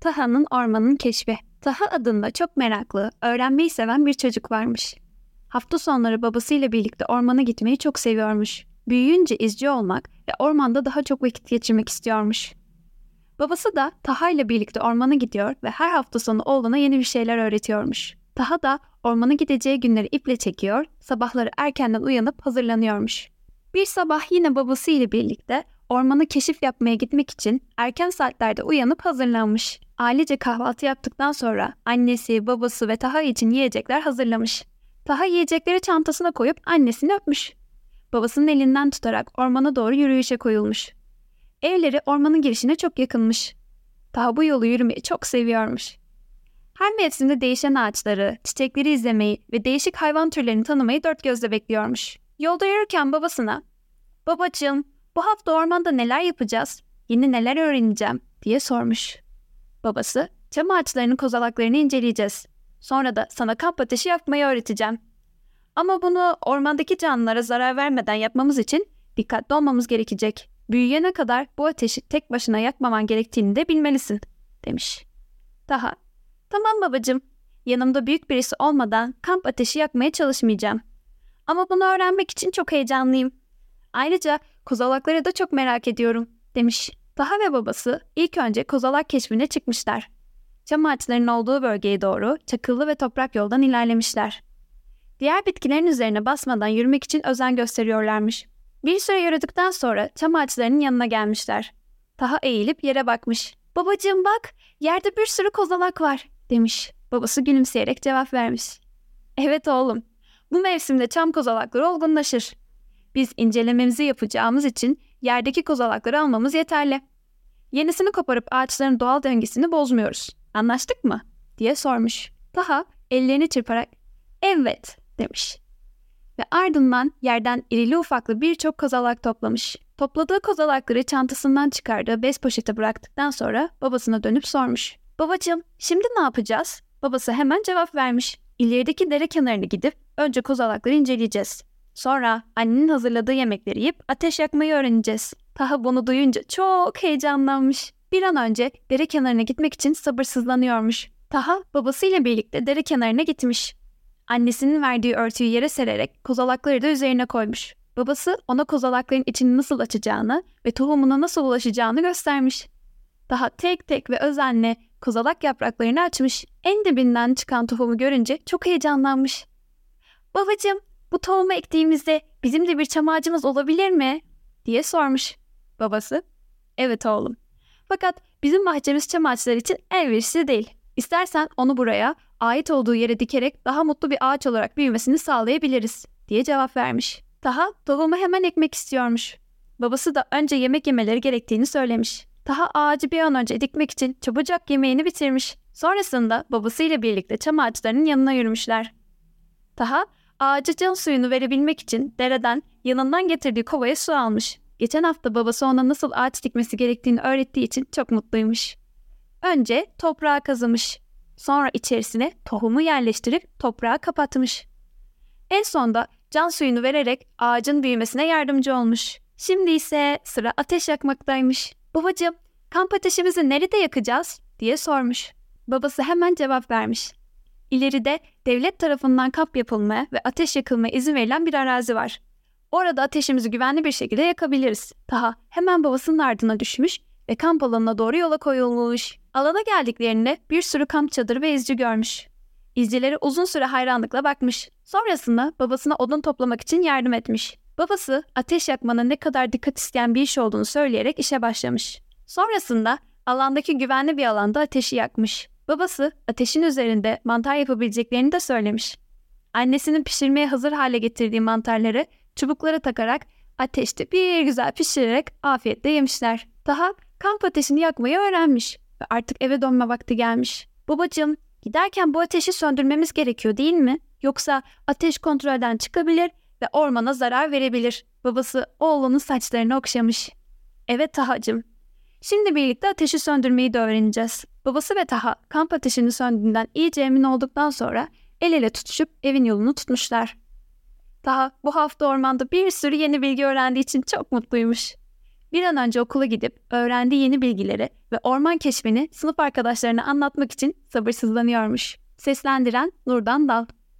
Taha'nın ormanın keşfi. Taha adında çok meraklı, öğrenmeyi seven bir çocuk varmış. Hafta sonları babasıyla birlikte ormana gitmeyi çok seviyormuş. Büyüyünce izci olmak ve ormanda daha çok vakit geçirmek istiyormuş. Babası da Taha ile birlikte ormana gidiyor ve her hafta sonu oğluna yeni bir şeyler öğretiyormuş. Taha da ormana gideceği günleri iple çekiyor, sabahları erkenden uyanıp hazırlanıyormuş. Bir sabah yine babası ile birlikte ormana keşif yapmaya gitmek için erken saatlerde uyanıp hazırlanmış. Ailece kahvaltı yaptıktan sonra annesi, babası ve Taha için yiyecekler hazırlamış. Taha yiyecekleri çantasına koyup annesini öpmüş. Babasının elinden tutarak ormana doğru yürüyüşe koyulmuş. Evleri ormanın girişine çok yakınmış. Taha bu yolu yürümeyi çok seviyormuş. Her mevsimde değişen ağaçları, çiçekleri izlemeyi ve değişik hayvan türlerini tanımayı dört gözle bekliyormuş. Yolda yürürken babasına ''Babacığım, bu hafta ormanda neler yapacağız? Yeni neler öğreneceğim?'' diye sormuş. Babası, ''Çam ağaçlarının kozalaklarını inceleyeceğiz. Sonra da sana kamp ateşi yapmayı öğreteceğim. Ama bunu ormandaki canlılara zarar vermeden yapmamız için dikkatli olmamız gerekecek. Büyüyene kadar bu ateşi tek başına yakmaman gerektiğini de bilmelisin.'' demiş. Daha, ''Tamam babacığım, yanımda büyük birisi olmadan kamp ateşi yakmaya çalışmayacağım. Ama bunu öğrenmek için çok heyecanlıyım. Ayrıca kozalakları da çok merak ediyorum demiş. Taha ve babası ilk önce kozalak keşfine çıkmışlar. Çam ağaçlarının olduğu bölgeye doğru çakıllı ve toprak yoldan ilerlemişler. Diğer bitkilerin üzerine basmadan yürümek için özen gösteriyorlarmış. Bir süre yürüdükten sonra çam ağaçlarının yanına gelmişler. Taha eğilip yere bakmış. Babacığım bak, yerde bir sürü kozalak var demiş. Babası gülümseyerek cevap vermiş. Evet oğlum, bu mevsimde çam kozalakları olgunlaşır. Biz incelememizi yapacağımız için yerdeki kozalakları almamız yeterli. Yenisini koparıp ağaçların doğal dengesini bozmuyoruz. Anlaştık mı? diye sormuş. Daha ellerini çırparak evet demiş. Ve ardından yerden irili ufaklı birçok kozalak toplamış. Topladığı kozalakları çantasından çıkardığı bez poşete bıraktıktan sonra babasına dönüp sormuş. Babacığım şimdi ne yapacağız? Babası hemen cevap vermiş. İlerideki dere kenarına gidip önce kozalakları inceleyeceğiz. Sonra annenin hazırladığı yemekleri yiyip ateş yakmayı öğreneceğiz. Taha bunu duyunca çok heyecanlanmış. Bir an önce dere kenarına gitmek için sabırsızlanıyormuş. Taha babasıyla birlikte dere kenarına gitmiş. Annesinin verdiği örtüyü yere sererek kozalakları da üzerine koymuş. Babası ona kozalakların içini nasıl açacağını ve tohumuna nasıl ulaşacağını göstermiş. Daha tek tek ve özenle kozalak yapraklarını açmış. En dibinden çıkan tohumu görünce çok heyecanlanmış. Babacığım bu tohumu ektiğimizde bizim de bir çam ağacımız olabilir mi? diye sormuş. Babası, evet oğlum. Fakat bizim bahçemiz çam ağaçları için elverişli değil. İstersen onu buraya ait olduğu yere dikerek daha mutlu bir ağaç olarak büyümesini sağlayabiliriz diye cevap vermiş. Taha tohumu hemen ekmek istiyormuş. Babası da önce yemek yemeleri gerektiğini söylemiş. Taha ağacı bir an önce dikmek için çabucak yemeğini bitirmiş. Sonrasında babasıyla birlikte çam ağaçlarının yanına yürümüşler. Taha ağaca can suyunu verebilmek için dereden yanından getirdiği kovaya su almış. Geçen hafta babası ona nasıl ağaç dikmesi gerektiğini öğrettiği için çok mutluymuş. Önce toprağı kazımış. Sonra içerisine tohumu yerleştirip toprağı kapatmış. En sonda can suyunu vererek ağacın büyümesine yardımcı olmuş. Şimdi ise sıra ateş yakmaktaymış. Babacığım, kamp ateşimizi nerede yakacağız? diye sormuş. Babası hemen cevap vermiş. İleride devlet tarafından kamp yapılmaya ve ateş yakılmaya izin verilen bir arazi var. Orada ateşimizi güvenli bir şekilde yakabiliriz. Taha hemen babasının ardına düşmüş ve kamp alanına doğru yola koyulmuş. Alana geldiklerinde bir sürü kamp çadırı ve izci görmüş. İzcileri uzun süre hayranlıkla bakmış. Sonrasında babasına odun toplamak için yardım etmiş. Babası ateş yakmanın ne kadar dikkat isteyen bir iş olduğunu söyleyerek işe başlamış. Sonrasında alandaki güvenli bir alanda ateşi yakmış. Babası ateşin üzerinde mantar yapabileceklerini de söylemiş. Annesinin pişirmeye hazır hale getirdiği mantarları çubuklara takarak ateşte bir güzel pişirerek afiyetle yemişler. Daha kamp ateşini yakmayı öğrenmiş ve artık eve dönme vakti gelmiş. Babacığım giderken bu ateşi söndürmemiz gerekiyor değil mi? Yoksa ateş kontrolden çıkabilir ve ormana zarar verebilir. Babası oğlunun saçlarını okşamış. Evet Taha'cığım. Şimdi birlikte ateşi söndürmeyi de öğreneceğiz. Babası ve Taha kamp ateşini söndüğünden iyice emin olduktan sonra el ele tutuşup evin yolunu tutmuşlar. Taha bu hafta ormanda bir sürü yeni bilgi öğrendiği için çok mutluymuş. Bir an önce okula gidip öğrendiği yeni bilgileri ve orman keşfini sınıf arkadaşlarına anlatmak için sabırsızlanıyormuş. Seslendiren Nurdan Dal